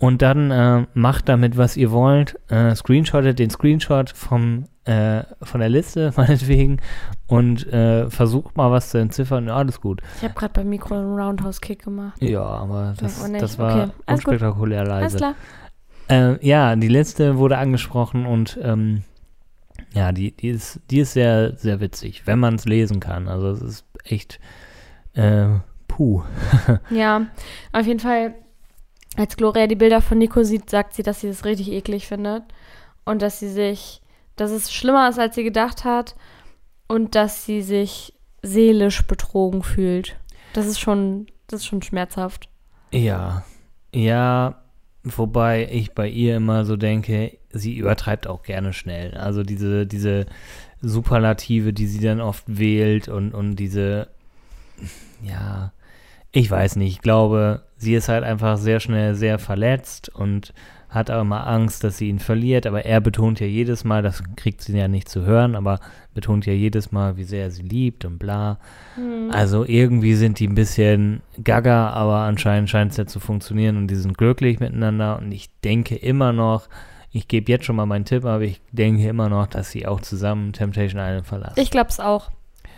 G: Und dann äh, macht damit, was ihr wollt. Äh, screenshottet den Screenshot vom, äh, von der Liste, meinetwegen. Und äh, versucht mal was zu entziffern. Ja, alles gut.
F: Ich habe gerade beim Mikro einen Roundhouse-Kick gemacht.
G: Ja, aber das,
F: Ja,
G: das war
F: Okay, alles gut.
G: unspektakulär
F: Alles
G: leise.
F: klar.
G: Äh, ja, die letzte wurde angesprochen und ähm, ja, die, die, ist, die ist sehr, sehr witzig, wenn man es lesen kann. Also es ist echt äh, puh.
F: Ja, auf jeden Fall, als Gloria die Bilder von Nico sieht, sagt sie, dass sie das richtig eklig findet. Und dass sie sich, dass es schlimmer ist, als sie gedacht hat. Und dass sie sich seelisch betrogen fühlt. Das ist schon, das ist schon schmerzhaft.
G: Ja, ja, wobei ich bei ihr immer so denke, sie übertreibt auch gerne schnell. Also diese, diese Superlative, die sie dann oft wählt und, und diese, ja, ich weiß nicht, ich glaube, sie ist halt einfach sehr schnell sehr verletzt und hat auch immer Angst, dass sie ihn verliert, aber er betont ja jedes Mal, das kriegt sie ja nicht zu hören, aber betont ja jedes Mal, wie sehr er sie liebt und bla. Also irgendwie sind die ein bisschen gaga, aber anscheinend scheint es ja zu funktionieren und die sind glücklich miteinander und ich denke immer noch, ich gebe jetzt schon mal meinen Tipp, aber ich denke immer noch, dass sie auch zusammen Temptation Island verlassen.
F: Ich glaub's auch.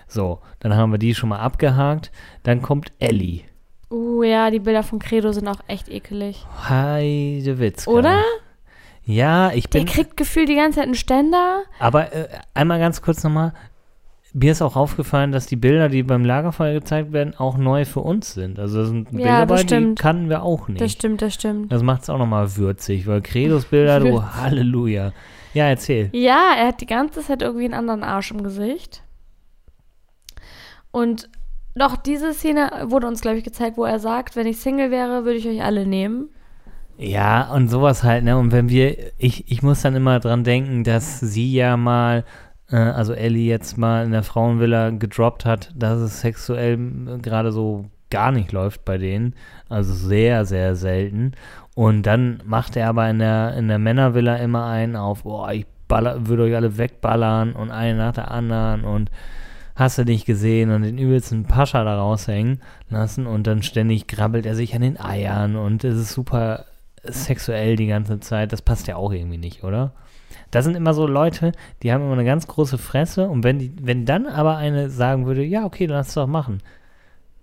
G: so, dann haben wir die schon mal abgehakt. Dann kommt Ellie.
F: Uh, ja, die Bilder von Credo sind auch echt ekelig.
G: Heidewitzka.
F: Oder?
G: Ja, ich
F: Der
G: bin.
F: kriegt gefühlt die ganze Zeit einen Ständer.
G: Aber äh, einmal ganz kurz nochmal. Mir ist auch aufgefallen, dass die Bilder, die beim Lagerfeuer gezeigt werden, auch neu für uns sind. Also da sind
F: Ja,
G: Bilder
F: das
G: bei, die kannten wir auch nicht.
F: Das stimmt, das stimmt.
G: Das macht es auch nochmal würzig, weil Credos Bilder, du. Halleluja. Ja, erzähl.
F: Ja, er hat die ganze Zeit irgendwie einen anderen Arsch im Gesicht. Und doch, diese Szene wurde uns, glaube ich, gezeigt, wo er sagt, wenn ich Single wäre, würde ich euch alle nehmen.
G: Ja, und sowas halt, ne? Und wenn wir, ich, ich muss dann immer dran denken, dass sie ja mal, äh, also Ellie jetzt mal in der Frauenvilla gedroppt hat, dass es sexuell äh, gerade so gar nicht läuft bei denen. Also sehr, sehr selten. Und dann macht er aber in der, in der Männervilla immer einen auf, boah, ich baller, würde euch alle wegballern und eine nach der anderen und hast du nicht gesehen und den übelsten Pascha da raushängen lassen und dann ständig grabbelt er sich an den Eiern und es ist super sexuell die ganze Zeit. Das passt ja auch irgendwie nicht, oder? Das sind immer so Leute, die haben immer eine ganz große Fresse und wenn die, wenn dann aber eine sagen würde, ja, okay, dann lass es doch machen,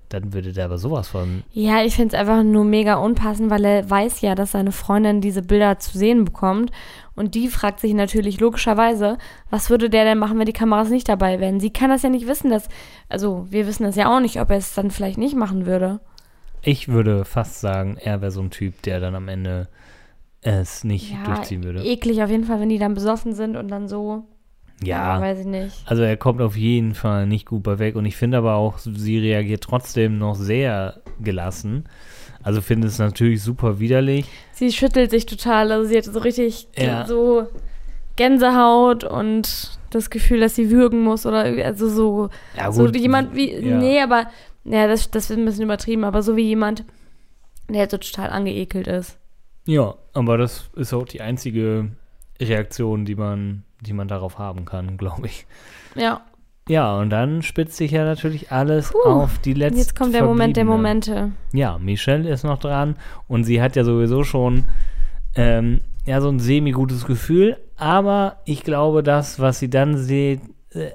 G: dann würde der aber sowas von.
F: Ja, ich finde es einfach nur mega unpassend, weil er weiß ja, dass seine Freundin diese Bilder zu sehen bekommt. Und die fragt sich natürlich logischerweise, was würde der denn machen, wenn die Kameras nicht dabei wären? Sie kann das ja nicht wissen, dass, also wir wissen das ja auch nicht, ob er es dann vielleicht nicht machen würde.
G: Ich würde fast sagen, er wäre so ein Typ, der dann am Ende es nicht
F: Ja,
G: durchziehen würde.
F: eklig auf jeden Fall, wenn die dann besoffen sind und dann so,
G: Ja,
F: weiß ich nicht.
G: also er kommt auf jeden Fall nicht gut bei weg und ich finde aber auch, sie reagiert trotzdem noch sehr gelassen. Also finde es natürlich super widerlich.
F: Sie schüttelt sich total, also sie hat so richtig
G: Ja.
F: so Gänsehaut und das Gefühl, dass sie würgen muss oder also so
G: Ja,
F: So jemand wie,
G: ja.
F: nee, aber, ja, das, das ist ein bisschen übertrieben, aber so wie jemand, der so total angeekelt ist.
G: Ja, aber das ist auch die einzige Reaktion, die man, die man darauf haben kann, glaube ich.
F: Ja,
G: Ja, und dann spitzt sich ja natürlich alles
F: Puh,
G: auf die letzte.
F: jetzt kommt der Moment der Momente.
G: Ja, Michelle ist noch dran und sie hat ja sowieso schon ähm, ja so ein semi-gutes Gefühl, aber ich glaube, das, was sie dann sieht, äh,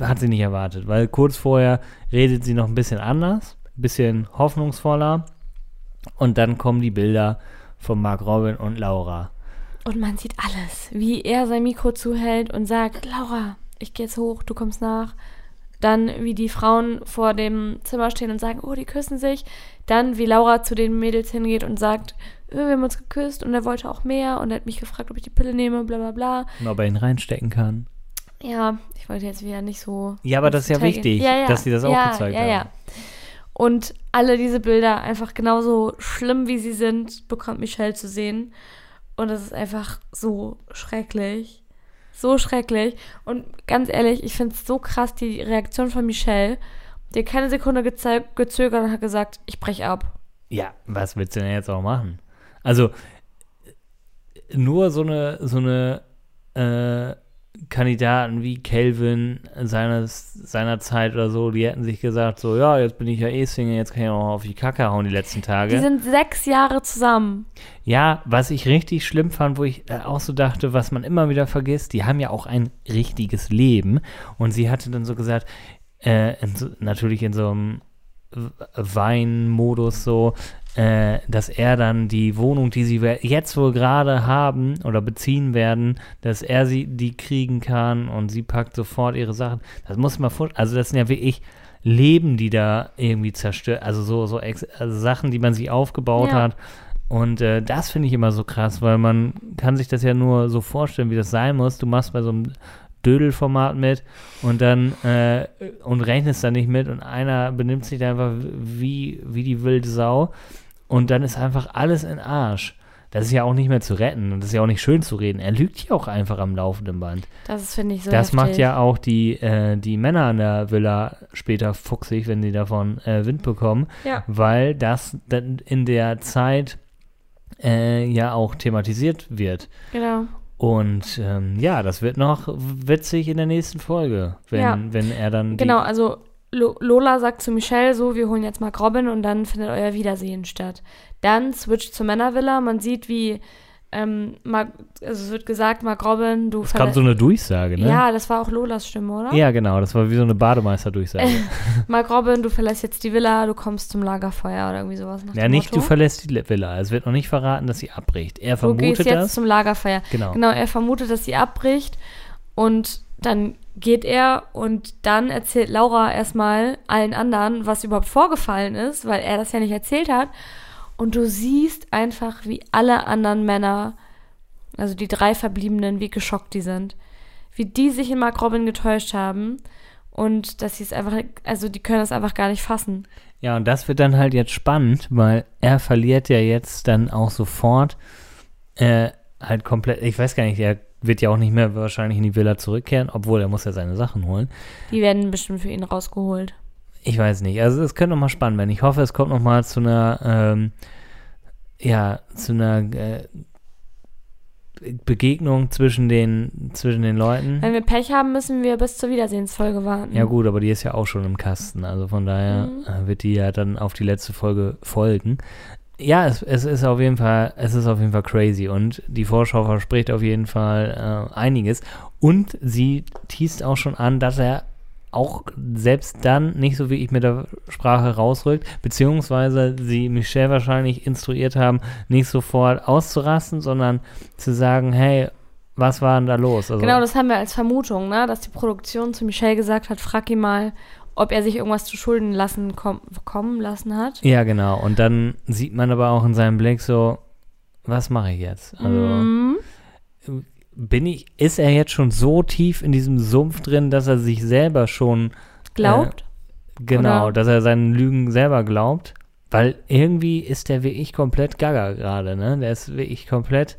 G: hat sie nicht erwartet, weil kurz vorher redet sie noch ein bisschen anders, ein bisschen hoffnungsvoller und dann kommen die Bilder von Mark Robin und Laura.
F: Und man sieht alles, wie er sein Mikro zuhält und sagt, Laura, ich gehe jetzt hoch, du kommst nach. Dann, wie die Frauen vor dem Zimmer stehen und sagen, oh, die küssen sich. Dann, wie Laura zu den Mädels hingeht und sagt, äh, wir haben uns geküsst und er wollte auch mehr und er hat mich gefragt, ob ich die Pille nehme, bla bla bla.
G: Und ob er ihn reinstecken kann.
F: Ja, ich wollte jetzt wieder nicht so.
G: Ja, aber das ist ja
F: Detail
G: wichtig,
F: ja, ja.
G: dass sie das auch
F: ja,
G: gezeigt
F: ja,
G: haben.
F: Ja. Und alle diese Bilder, einfach genauso schlimm wie sie sind, bekommt Michelle zu sehen. Und es ist einfach so schrecklich. So schrecklich. Und ganz ehrlich, ich finde es so krass, die Reaktion von Michelle. Die keine Sekunde gezö gezögert und hat gesagt, ich brech ab.
G: Ja, was willst du denn jetzt auch machen? Also, nur so eine, so eine äh, Kandidaten wie Calvin seines, seiner Zeit oder so, die hätten sich gesagt, so, ja, jetzt bin ich ja eh Single, jetzt kann ich auch auf die Kacke hauen die letzten Tage.
F: Die sind sechs Jahre zusammen.
G: Ja, was ich richtig schlimm fand, wo ich äh, auch so dachte, was man immer wieder vergisst, die haben ja auch ein richtiges Leben. Und sie hatte dann so gesagt, äh, in so, natürlich in so einem Weinmodus so, äh, dass er dann die Wohnung, die sie jetzt wohl gerade haben oder beziehen werden, dass er sie die kriegen kann und sie packt sofort ihre Sachen. Das muss man vor, also das sind ja wirklich Leben, die da irgendwie zerstört, also so so ex also Sachen, die man sich aufgebaut
F: Ja.
G: hat. Und äh, das finde ich immer so krass, weil man kann sich das ja nur so vorstellen, wie das sein muss. Du machst bei so einem Dödelformat mit und dann äh, und rechnest da nicht mit und einer benimmt sich da einfach wie, wie die wilde Sau und dann ist einfach alles in Arsch. Das ist ja auch nicht mehr zu retten und das ist ja auch nicht schön zu reden. Er lügt ja auch einfach am laufenden Band.
F: Das ist, finde ich, so
G: das
F: heftig.
G: macht ja auch die, äh, die Männer an der Villa später fuchsig, wenn sie davon äh, Wind bekommen,
F: Ja.
G: weil das dann in der Zeit äh, ja auch thematisiert wird.
F: Genau.
G: Und ähm, ja, das wird noch witzig in der nächsten Folge, wenn,
F: Ja.
G: wenn er dann.
F: Genau, also Lo Lola sagt zu Michelle so, wir holen jetzt Mark Robin und dann findet euer Wiedersehen statt. Dann switcht zur Männervilla, man sieht, wie ähm, Mark, also es wird gesagt, Mark Robin, du
G: Es kam so eine Durchsage, ne?
F: Ja, das war auch Lolas Stimme, oder?
G: Ja, genau, das war wie so eine Bademeister-Durchsage.
F: Mark Robin, du verlässt jetzt die Villa, du kommst zum Lagerfeuer oder irgendwie sowas. Nach
G: ja, nicht,
F: Motto.
G: du verlässt die Villa. Es wird noch nicht verraten, dass sie abbricht. Er
F: Du gehst
G: vermutet
F: jetzt
G: das.
F: zum Lagerfeuer.
G: Genau.
F: Genau, er vermutet, dass sie abbricht und dann geht er und dann erzählt Laura erstmal allen anderen, was überhaupt vorgefallen ist, weil er das ja nicht erzählt hat. Und du siehst einfach, wie alle anderen Männer, also die drei Verbliebenen, wie geschockt die sind. Wie die sich in Mark Robin getäuscht haben und dass sie es einfach, also die können das einfach gar nicht fassen.
G: Ja, und das wird dann halt jetzt spannend, weil er verliert ja jetzt dann auch sofort äh, halt komplett, ich weiß gar nicht, er wird ja auch nicht mehr wahrscheinlich in die Villa zurückkehren, obwohl er muss ja seine Sachen holen.
F: Die werden bestimmt für ihn rausgeholt.
G: Ich weiß nicht, also es könnte noch mal spannend werden. Ich hoffe, es kommt noch mal zu einer, ähm, ja, zu einer äh, Begegnung zwischen den, zwischen den Leuten.
F: Wenn wir Pech haben, müssen wir bis zur Wiedersehensfolge warten.
G: Ja gut, aber die ist ja auch schon im Kasten, also von daher
F: Mhm.
G: äh, wird die ja dann auf die letzte Folge folgen. Ja, es, es ist auf jeden Fall, es ist auf jeden Fall crazy und die Vorschau verspricht auf jeden Fall äh, einiges und sie teast auch schon an, dass er auch selbst dann nicht so wirklich mit der Sprache rausrückt, beziehungsweise sie Michelle wahrscheinlich instruiert haben, nicht sofort auszurasten, sondern zu sagen, hey, was war denn da los? Also,
F: Genau, das haben wir als Vermutung, ne? dass die Produktion zu Michelle gesagt hat, frag ihn mal, ob er sich irgendwas zu Schulden lassen kom kommen lassen hat.
G: Ja, genau. Und dann sieht man aber auch in seinem Blick so, was mache ich jetzt? Also
F: Mhm.
G: Bin ich, ist er jetzt schon so tief in diesem Sumpf drin, dass er sich selber schon
F: Glaubt?
G: genau,
F: Oder?
G: dass er seinen Lügen selber glaubt? Weil irgendwie ist der wirklich komplett gaga gerade, ne? Der ist wirklich komplett.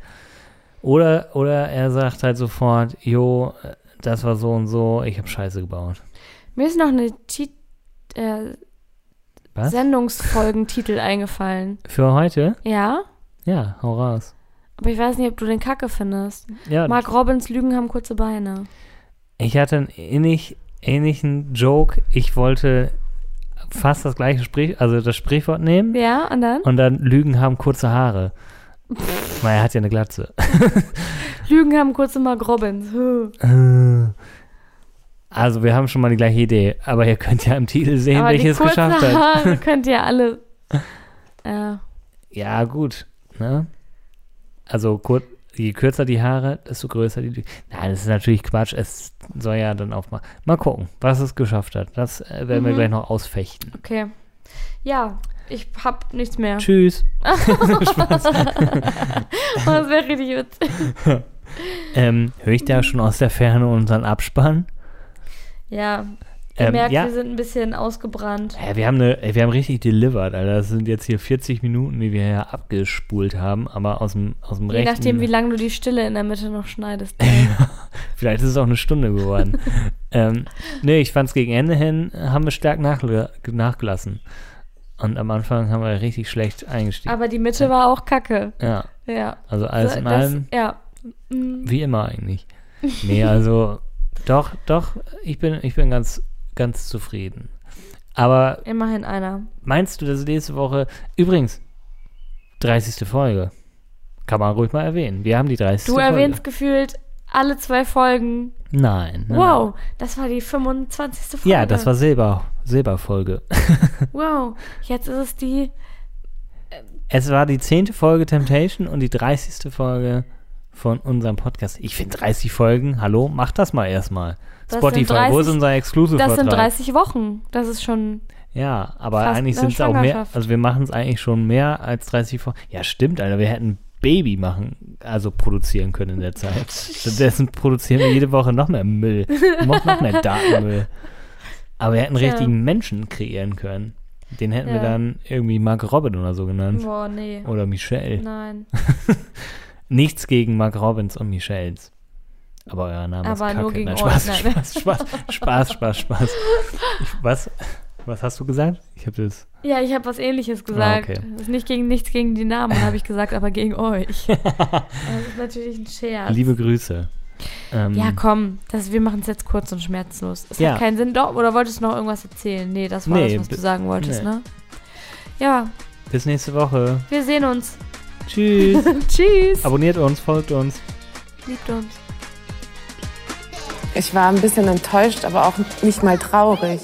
G: Oder, oder er sagt halt sofort, jo, das war so und so, ich habe Scheiße gebaut.
F: Mir ist noch eine Ti äh? Sendungsfolgentitel eingefallen.
G: Für heute?
F: Ja?
G: Ja, hau raus.
F: Aber ich weiß nicht, ob du den Kacke findest.
G: Ja,
F: Mark Robbins Lügen haben kurze Beine.
G: Ich hatte einen ähnlich, ähnlichen Joke. Ich wollte fast das gleiche Sprich, also das Sprichwort nehmen
F: Ja, und dann?
G: und dann Lügen haben kurze Haare. Weil er hat ja eine Glatze.
F: Lügen haben kurze Mark Robbins. Huh.
G: Also wir haben schon mal die gleiche Idee, aber ihr könnt ja im Titel sehen,
F: Aber
G: welches
F: kurzen
G: geschafft hat.
F: Haare könnt ihr alle. Ja.
G: Ja, gut. Ne? Also kur je kürzer die Haare, desto größer die Lücke. Nein, das ist natürlich Quatsch. Es soll ja dann auch mal. Mal gucken, was es geschafft hat. Das äh, werden wir
F: Mhm.
G: gleich noch ausfechten.
F: Okay. Ja, ich hab nichts mehr.
G: Tschüss. Spaß.
F: Das wäre richtig witzig.
G: Ähm, Höre ich da schon aus der Ferne unseren Abspann?
F: Ja, ihr
G: Ähm,
F: merkt,
G: ja.
F: wir sind ein bisschen ausgebrannt.
G: Ja, wir haben eine, wir haben richtig delivered, Alter. Das sind jetzt hier 40 Minuten, die wir hier abgespult haben, aber aus dem, aus dem
F: Je
G: rechten.
F: nachdem, wie lange du die Stille in der Mitte noch schneidest.
G: Vielleicht ist es auch eine Stunde geworden. ähm, nee, ich fand's gegen Ende hin, haben wir stark nachla- nachgelassen. Und am Anfang haben wir richtig schlecht eingestiegen.
F: Aber die Mitte war auch kacke.
G: ja,
F: Ja.
G: also alles
F: So,
G: in allem,
F: ja.
G: Wie immer eigentlich. Nee, also doch, doch, ich bin, ich bin ganz, ganz zufrieden. Aber
F: Immerhin einer.
G: Meinst du, dass nächste Woche. Übrigens, 30. Folge. Kann man ruhig mal erwähnen. Wir haben die 30.
F: Du
G: Folge.
F: erwähnst gefühlt alle zwei Folgen.
G: Nein. nein
F: Wow, das war die 25. Folge.
G: Nein. Ja, das war Silber, Silberfolge.
F: Wow, jetzt ist es die.
G: Es war die 10. Folge Temptation und die 30. Folge von unserem Podcast. Ich finde 30 Folgen, hallo, mach das mal erstmal. Spotify,
F: sind
G: wo ist
F: 30
G: unser exclusive
F: Das sind
G: Vertrag?
F: 30 Wochen. Das ist schon.
G: Ja, aber eigentlich sind es auch mehr, also wir machen es eigentlich schon mehr als 30 Folgen. Ja, stimmt, Alter, wir hätten Baby machen, also produzieren können in der Zeit. Stattdessen produzieren wir jede Woche noch mehr Müll, noch, noch mehr Datenmüll. Aber wir hätten
F: Tja.
G: richtigen Menschen kreieren können. Den hätten wir
F: Ja.
G: dann irgendwie Mark Robin oder so genannt.
F: Boah, nee.
G: Oder Michelle.
F: Nein.
G: Nichts gegen Mark Robbins und Michelles. Aber euer Name ist
F: Aber
G: Kacke.
F: nur gegen
G: Nein, Spaß,
F: nein.
G: Spaß, Spaß, Spaß, Spaß, Spaß. Ich, was, was hast du gesagt? Ich habe das.
F: Ja, ich habe was ähnliches gesagt.
G: Ah, okay.
F: Das ist nicht gegen nichts gegen die Namen, habe ich gesagt, aber gegen euch. das ist natürlich ein Scherz.
G: Liebe Grüße. Ähm,
F: ja, komm, das, wir machen es jetzt kurz und schmerzlos. Es
G: Ja.
F: hat keinen Sinn. Doch, oder wolltest du noch irgendwas erzählen? Nee, das war
G: Nee,
F: das, was du sagen wolltest,
G: nee.
F: ne? Ja,
G: Bis nächste Woche.
F: wir sehen uns.
G: Tschüss.
F: Tschüss.
G: Abonniert uns, folgt uns.
F: Liebt uns.
B: Ich war ein bisschen enttäuscht, aber auch nicht mal traurig.